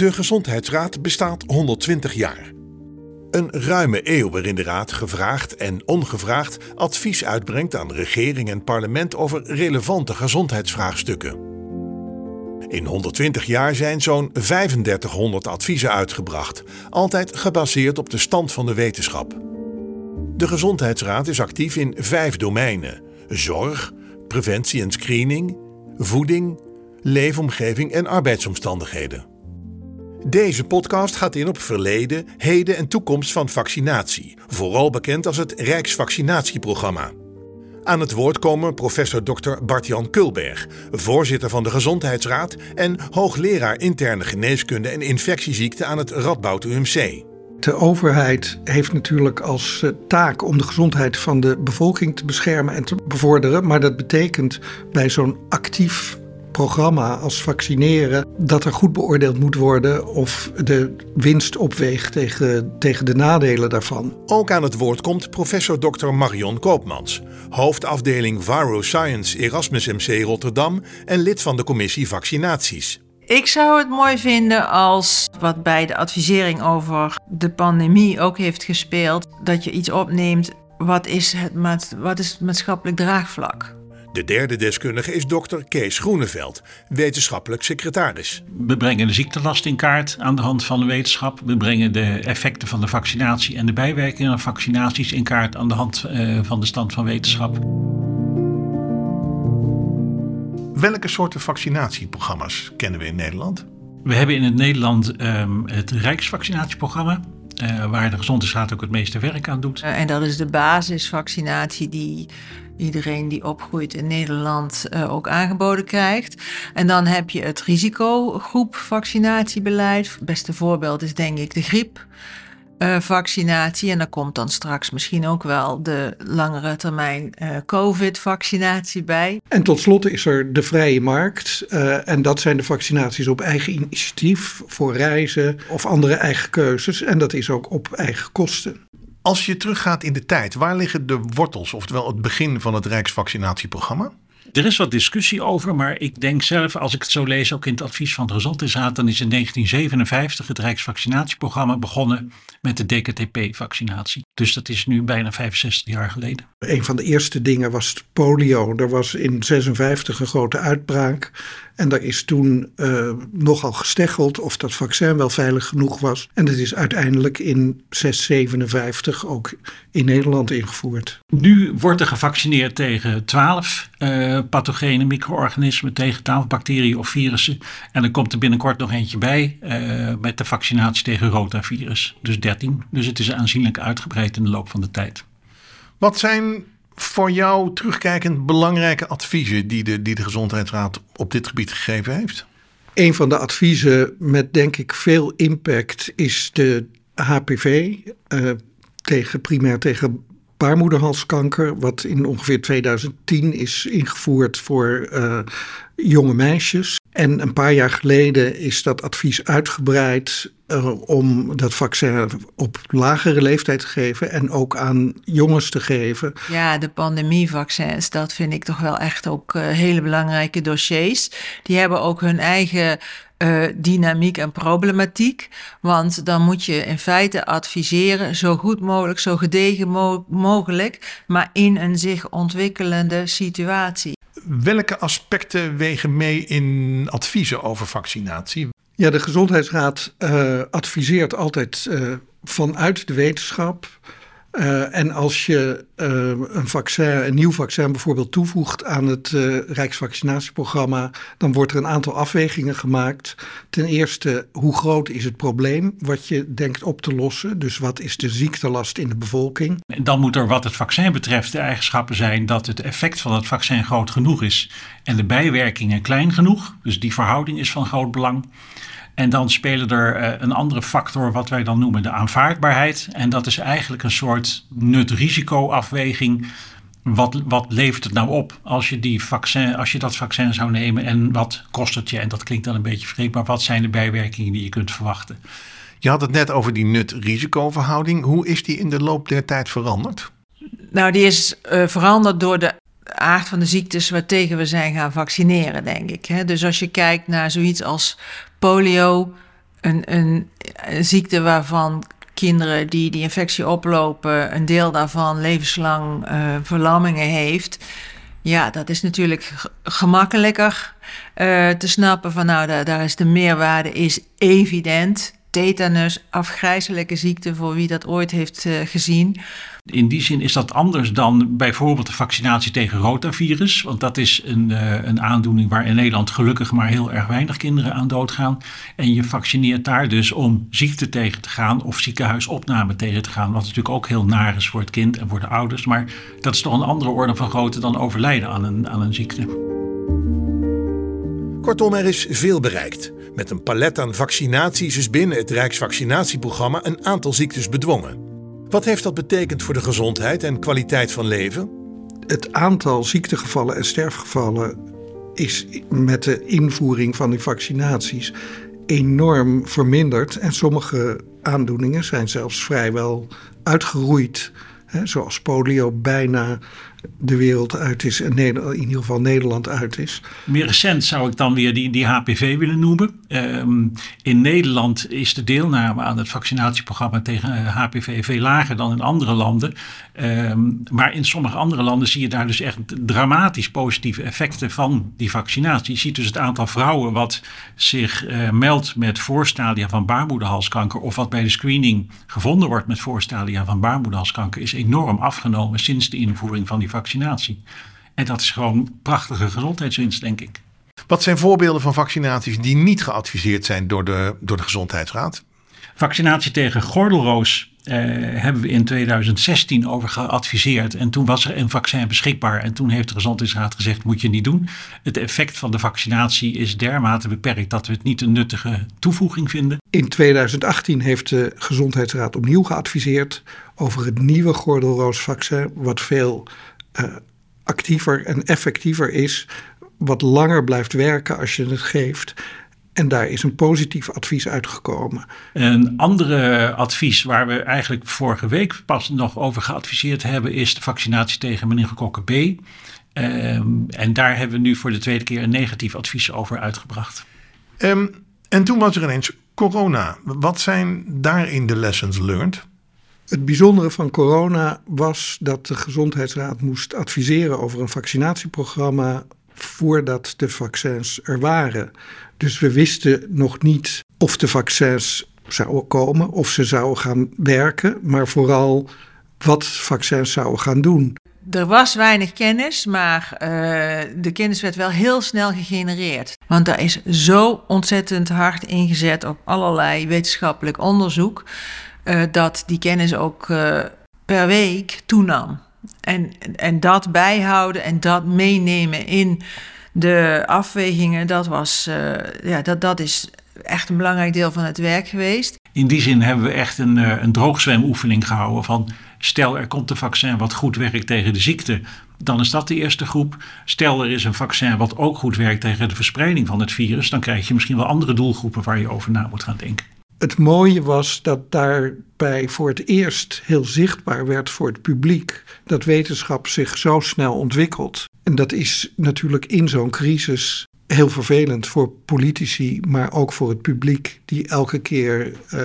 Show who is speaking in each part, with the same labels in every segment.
Speaker 1: De Gezondheidsraad bestaat 120 jaar. Een ruime eeuw waarin de Raad gevraagd en ongevraagd advies uitbrengt aan regering en parlement over relevante gezondheidsvraagstukken. In 120 jaar zijn zo'n 3500 adviezen uitgebracht, altijd gebaseerd op de stand van de wetenschap. De Gezondheidsraad is actief in vijf domeinen: zorg, preventie en screening, voeding, leefomgeving en arbeidsomstandigheden. Deze podcast gaat in op verleden, heden en toekomst van vaccinatie, vooral bekend als het Rijksvaccinatieprogramma. Aan het woord komen professor Dr. Bart-Jan Kulberg, voorzitter van de Gezondheidsraad en hoogleraar interne geneeskunde en infectieziekten aan het Radboud UMC.
Speaker 2: De overheid heeft natuurlijk als eh, taak om de gezondheid van de bevolking te beschermen en te bevorderen. Maar dat betekent bij zo'n actief programma als vaccineren dat er goed beoordeeld moet worden of de winst opweegt tegen, tegen de nadelen daarvan.
Speaker 1: Ook aan het woord komt professor Dr. Marion Koopmans, hoofdafdeling Science Erasmus MC Rotterdam en lid van de commissie vaccinaties.
Speaker 3: Ik zou het mooi vinden als wat bij de advisering over de pandemie ook heeft gespeeld, dat je iets opneemt. Wat is het, wat is het maatschappelijk draagvlak?
Speaker 1: De derde deskundige is dokter Kees Groeneveld, wetenschappelijk secretaris.
Speaker 4: We brengen de ziektelast in kaart aan de hand van de wetenschap. We brengen de effecten van de vaccinatie en de bijwerkingen van vaccinaties in kaart aan de hand uh, van de stand van wetenschap.
Speaker 1: Welke soorten vaccinatieprogramma's kennen we in Nederland?
Speaker 4: We hebben in het Nederland um, het Rijksvaccinatieprogramma. Uh, waar de Gezondheidsraad ook het meeste werk aan doet.
Speaker 3: Uh, en dat is de basisvaccinatie die iedereen die opgroeit in Nederland uh, ook aangeboden krijgt. En dan heb je het risicogroepvaccinatiebeleid. Het beste voorbeeld is denk ik de griep. Uh, vaccinatie. En daar komt dan straks misschien ook wel de langere termijn uh, COVID-vaccinatie bij.
Speaker 2: En tot slot is er de vrije markt. Uh, en dat zijn de vaccinaties op eigen initiatief voor reizen of andere eigen keuzes. En dat is ook op eigen kosten.
Speaker 1: Als je teruggaat in de tijd, waar liggen de wortels, oftewel het begin van het Rijksvaccinatieprogramma?
Speaker 4: Er is wat discussie over, maar ik denk zelf, als ik het zo lees, ook in het advies van de Gezondheidsraad, dan is in 1957 het Rijksvaccinatieprogramma begonnen met de DKTP-vaccinatie. Dus dat is nu bijna 65 jaar geleden.
Speaker 2: Een van de eerste dingen was polio. Er was in 56 een grote uitbraak. En daar is toen uh, nogal gesteggeld of dat vaccin wel veilig genoeg was. En dat is uiteindelijk in 657 ook in Nederland ingevoerd.
Speaker 4: Nu wordt er gevaccineerd tegen 12 uh, pathogene micro-organismen, tegen 12 bacteriën of virussen. En er komt er binnenkort nog eentje bij uh, met de vaccinatie tegen rotavirus. Dus 13. Dus het is aanzienlijk uitgebreid in de loop van de tijd.
Speaker 1: Wat zijn voor jou terugkijkend belangrijke adviezen die de, die de Gezondheidsraad op dit gebied gegeven heeft?
Speaker 2: Een van de adviezen met denk ik veel impact is de HPV, uh, tegen, primair tegen baarmoederhalskanker, wat in ongeveer 2010 is ingevoerd voor uh, jonge meisjes. En een paar jaar geleden is dat advies uitgebreid uh, om dat vaccin op lagere leeftijd te geven en ook aan jongens te geven.
Speaker 3: Ja, de pandemievaccins, dat vind ik toch wel echt ook uh, hele belangrijke dossiers. Die hebben ook hun eigen uh, dynamiek en problematiek. Want dan moet je in feite adviseren, zo goed mogelijk, zo gedegen mo mogelijk, maar in een zich ontwikkelende situatie.
Speaker 1: Welke aspecten wegen mee in adviezen over vaccinatie?
Speaker 2: Ja, de Gezondheidsraad uh, adviseert altijd uh, vanuit de wetenschap. Uh, en als je uh, een, vaccin, een nieuw vaccin bijvoorbeeld toevoegt aan het uh, Rijksvaccinatieprogramma, dan wordt er een aantal afwegingen gemaakt. Ten eerste, hoe groot is het probleem wat je denkt op te lossen? Dus wat is de ziektelast in de bevolking?
Speaker 4: Dan moet er wat het vaccin betreft de eigenschappen zijn dat het effect van het vaccin groot genoeg is en de bijwerkingen klein genoeg. Dus die verhouding is van groot belang. En dan spelen er uh, een andere factor, wat wij dan noemen de aanvaardbaarheid. En dat is eigenlijk een soort nut-risico-afweging. Wat, wat levert het nou op als je, die vaccin, als je dat vaccin zou nemen en wat kost het je? En dat klinkt dan een beetje vreemd, maar wat zijn de bijwerkingen die je kunt verwachten?
Speaker 1: Je had het net over die nut-risico-verhouding. Hoe is die in de loop der tijd veranderd?
Speaker 3: Nou, die is uh, veranderd door de aard van de ziektes waartegen we zijn gaan vaccineren, denk ik. Dus als je kijkt naar zoiets als polio, een, een, ziekte waarvan kinderen die die infectie oplopen, een deel daarvan levenslang uh, verlammingen heeft. Ja, dat is natuurlijk gemakkelijker uh, te snappen van nou, daar, daar is de meerwaarde is evident tetanus, afgrijzelijke ziekte voor wie dat ooit heeft uh, gezien.
Speaker 4: In die zin is dat anders dan bijvoorbeeld de vaccinatie tegen rotavirus. Want dat is een, uh, een aandoening waar in Nederland gelukkig maar heel erg weinig kinderen aan doodgaan. En je vaccineert daar dus om ziekte tegen te gaan of ziekenhuisopname tegen te gaan. Wat natuurlijk ook heel naar is voor het kind en voor de ouders. Maar dat is toch een andere orde van grootte dan overlijden aan een, aan een ziekte.
Speaker 1: Kortom, er is veel bereikt. Met een palet aan vaccinaties is binnen het Rijksvaccinatieprogramma een aantal ziektes bedwongen. Wat heeft dat betekend voor de gezondheid en kwaliteit van leven?
Speaker 2: Het aantal ziektegevallen en sterfgevallen is met de invoering van die vaccinaties enorm verminderd. En sommige aandoeningen zijn zelfs vrijwel uitgeroeid. zoals polio bijna de wereld uit is in ieder geval Nederland uit is.
Speaker 4: Meer recent zou ik dan weer die, die HPV willen noemen. Ehm, in Nederland is de deelname aan het vaccinatieprogramma tegen HPV eh, veel lager dan in andere landen. Ehm, maar in sommige andere landen zie je daar dus echt dramatisch positieve effecten van die vaccinatie. Je ziet dus het aantal vrouwen wat zich uh, meldt met voorstadia van baarmoederhalskanker of wat bij de screening gevonden wordt met voorstadia van baarmoederhalskanker is enorm afgenomen sinds de invoering van die vaccinatie. En dat is gewoon prachtige gezondheidswinst, denk ik.
Speaker 1: Wat zijn voorbeelden van vaccinaties die niet geadviseerd zijn door de, door de Gezondheidsraad?
Speaker 4: Vaccinatie tegen gordelroos eh, hebben we in 2016 over geadviseerd. En toen was er een vaccin beschikbaar. En toen heeft de Gezondheidsraad gezegd: moet je niet doen. Het effect van de vaccinatie is dermate beperkt dat we het niet een nuttige toevoeging vinden.
Speaker 2: In 2018 heeft de Gezondheidsraad opnieuw geadviseerd over het nieuwe gordelroosvaccin, wat veel uh, actiever en effectiever is, wat langer blijft werken als je het geeft. En daar is een positief advies uitgekomen.
Speaker 4: Een andere advies waar we eigenlijk vorige week pas nog over geadviseerd hebben, is de vaccinatie tegen meningokokken B. Um, en daar hebben we nu voor de tweede keer een negatief advies over uitgebracht.
Speaker 1: Um, en toen was er ineens corona. Wat zijn daarin de lessons learned?
Speaker 2: Het bijzondere van corona was dat de Gezondheidsraad moest adviseren over een vaccinatieprogramma voordat de vaccins er waren. Dus we wisten nog niet of de vaccins zouden komen, of ze zouden gaan werken, maar vooral wat vaccins zouden gaan doen.
Speaker 3: Er was weinig kennis, maar uh, de kennis werd wel heel snel gegenereerd. Want daar is zo ontzettend hard ingezet op allerlei wetenschappelijk onderzoek, uh, dat die kennis ook uh, per week toenam. En, en dat bijhouden en dat meenemen in de afwegingen, dat, was, uh, ja, dat, dat is echt een belangrijk deel van het werk geweest.
Speaker 4: In die zin hebben we echt een, een droogzwemoefening gehouden van stel er komt een vaccin wat goed werkt tegen de ziekte, dan is dat de eerste groep. Stel er is een vaccin wat ook goed werkt tegen de verspreiding van het virus, dan krijg je misschien wel andere doelgroepen waar je over na moet gaan denken.
Speaker 2: Het mooie was dat daarbij voor het eerst heel zichtbaar werd voor het publiek dat wetenschap zich zo snel ontwikkelt. En dat is natuurlijk in zo'n crisis heel vervelend voor politici, maar ook voor het publiek, die elke keer uh,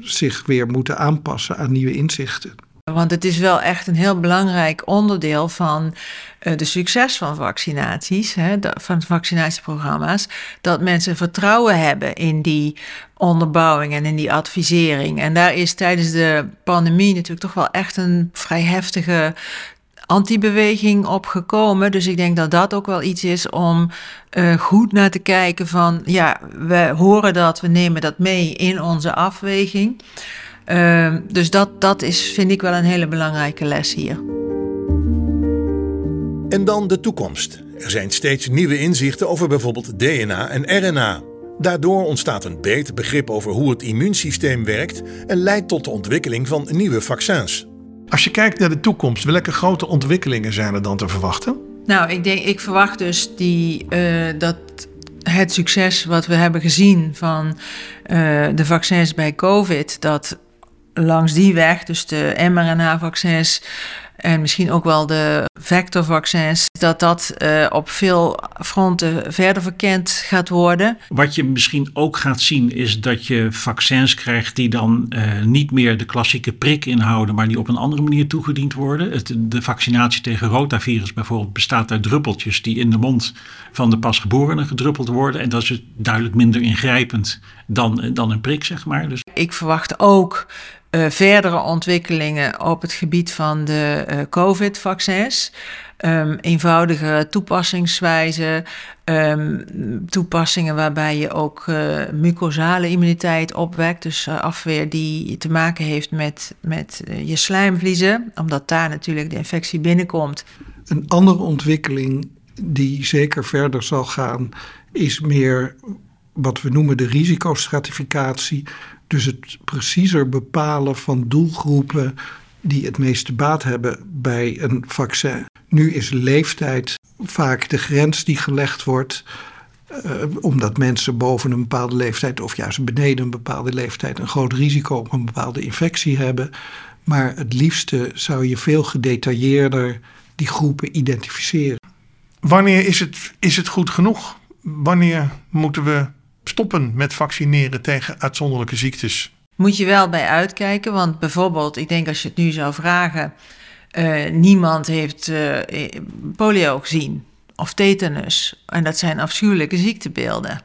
Speaker 2: zich weer moeten aanpassen aan nieuwe inzichten.
Speaker 3: Want het is wel echt een heel belangrijk onderdeel van uh, de succes van vaccinaties, hè, van vaccinatieprogramma's, dat mensen vertrouwen hebben in die onderbouwing en in die advisering. En daar is tijdens de pandemie natuurlijk toch wel echt een vrij heftige antibeweging opgekomen. Dus ik denk dat dat ook wel iets is om uh, goed naar te kijken van, ja, we horen dat, we nemen dat mee in onze afweging. Uh, dus dat, dat is, vind ik wel een hele belangrijke les hier.
Speaker 1: En dan de toekomst. Er zijn steeds nieuwe inzichten over bijvoorbeeld DNA en RNA. Daardoor ontstaat een beter begrip over hoe het immuunsysteem werkt en leidt tot de ontwikkeling van nieuwe vaccins. Als je kijkt naar de toekomst, welke grote ontwikkelingen zijn er dan te verwachten?
Speaker 3: Nou, ik denk, ik verwacht dus die, uh, dat het succes wat we hebben gezien van uh, de vaccins bij COVID, dat langs die weg, dus de mRNA-vaccins, en misschien ook wel de vectorvaccins, dat dat uh, op veel fronten verder verkend gaat worden.
Speaker 4: Wat je misschien ook gaat zien is dat je vaccins krijgt die dan uh, niet meer de klassieke prik inhouden, maar die op een andere manier toegediend worden. Het, de vaccinatie tegen rotavirus bijvoorbeeld bestaat uit druppeltjes die in de mond van de pasgeborene gedruppeld worden. En dat is duidelijk minder ingrijpend dan, dan een prik, zeg maar. Dus...
Speaker 3: Ik verwacht ook uh, verdere ontwikkelingen op het gebied van de uh, COVID-vaccins. Um, eenvoudige toepassingswijze, um, toepassingen waarbij je ook uh, mucosale immuniteit opwekt, dus afweer die te maken heeft met, met je slijmvliezen, omdat daar natuurlijk de infectie binnenkomt.
Speaker 2: Een andere ontwikkeling die zeker verder zal gaan, is meer wat we noemen de risicostratificatie. Dus het preciezer bepalen van doelgroepen die het meeste baat hebben bij een vaccin. Nu is leeftijd vaak de grens die gelegd wordt. Uh, omdat mensen boven een bepaalde leeftijd of juist beneden een bepaalde leeftijd een groot risico op een bepaalde infectie hebben. Maar het liefste zou je veel gedetailleerder die groepen identificeren.
Speaker 1: Wanneer is het, is het goed genoeg? Wanneer moeten we stoppen met vaccineren tegen uitzonderlijke ziektes?
Speaker 3: Moet je wel bij uitkijken, want bijvoorbeeld, ik denk als je het nu zou vragen, uh, niemand heeft uh, polio gezien of tetanus. En dat zijn afschuwelijke ziektebeelden.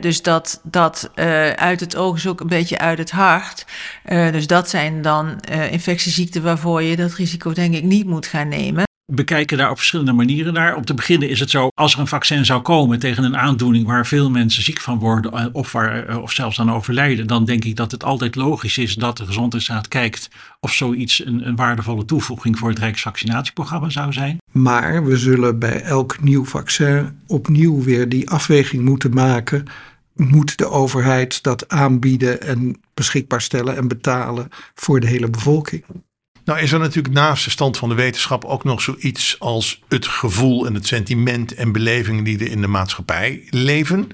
Speaker 3: Dus dat, dat uit het oog is ook een beetje uit het hart. Dus dat zijn dan infectieziekten waarvoor je dat risico denk ik niet moet gaan nemen
Speaker 4: bekijken daar op verschillende manieren naar. Om te beginnen is het zo, als er een vaccin zou komen tegen een aandoening waar veel mensen ziek van worden eh, of, waar, eh, of zelfs aan overlijden, dan denk ik dat het altijd logisch is dat de Gezondheidsraad kijkt of zoiets een, een waardevolle toevoeging voor het Rijksvaccinatieprogramma zou zijn.
Speaker 2: Maar we zullen bij elk nieuw vaccin opnieuw weer die afweging moeten maken. Moet de overheid dat aanbieden en beschikbaar stellen en betalen voor de hele bevolking?
Speaker 1: Nou is er natuurlijk naast de stand van de wetenschap ook nog zoiets als het gevoel en het sentiment en belevingen die er in de maatschappij leven.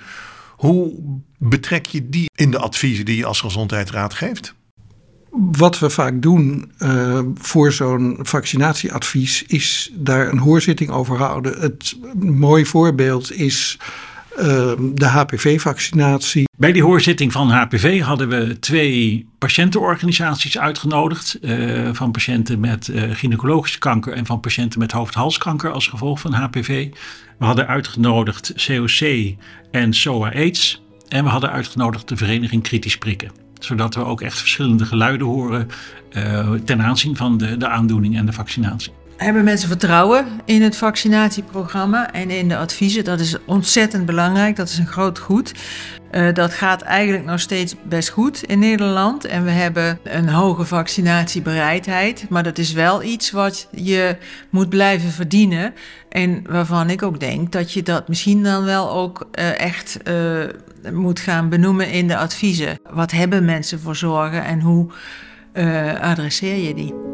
Speaker 1: Hoe betrek je die in de adviezen die je als gezondheidsraad geeft?
Speaker 2: Wat we vaak doen uh, voor zo'n vaccinatieadvies is daar een hoorzitting over houden. Het mooi voorbeeld is de HPV-vaccinatie.
Speaker 4: Bij die hoorzitting van HPV hadden we twee patiëntenorganisaties uitgenodigd. Uh, van patiënten met uh, gynaecologische kanker en van patiënten met hoofd-halskanker als gevolg van HPV. We hadden uitgenodigd COC en SOA-AIDS. En we hadden uitgenodigd de vereniging Kritisch Prikken. Zodat we ook echt verschillende geluiden horen uh, ten aanzien van de, de aandoening en de vaccinatie
Speaker 3: hebben mensen vertrouwen in het vaccinatieprogramma en in de adviezen. Dat is ontzettend belangrijk. Dat is een groot goed. Uh, dat gaat eigenlijk nog steeds best goed in Nederland. En we hebben een hoge vaccinatiebereidheid. Maar dat is wel iets wat je moet blijven verdienen. En waarvan ik ook denk dat je dat misschien dan wel ook uh, echt uh, moet gaan benoemen in de adviezen. Wat hebben mensen voor zorgen en hoe adresseer je die?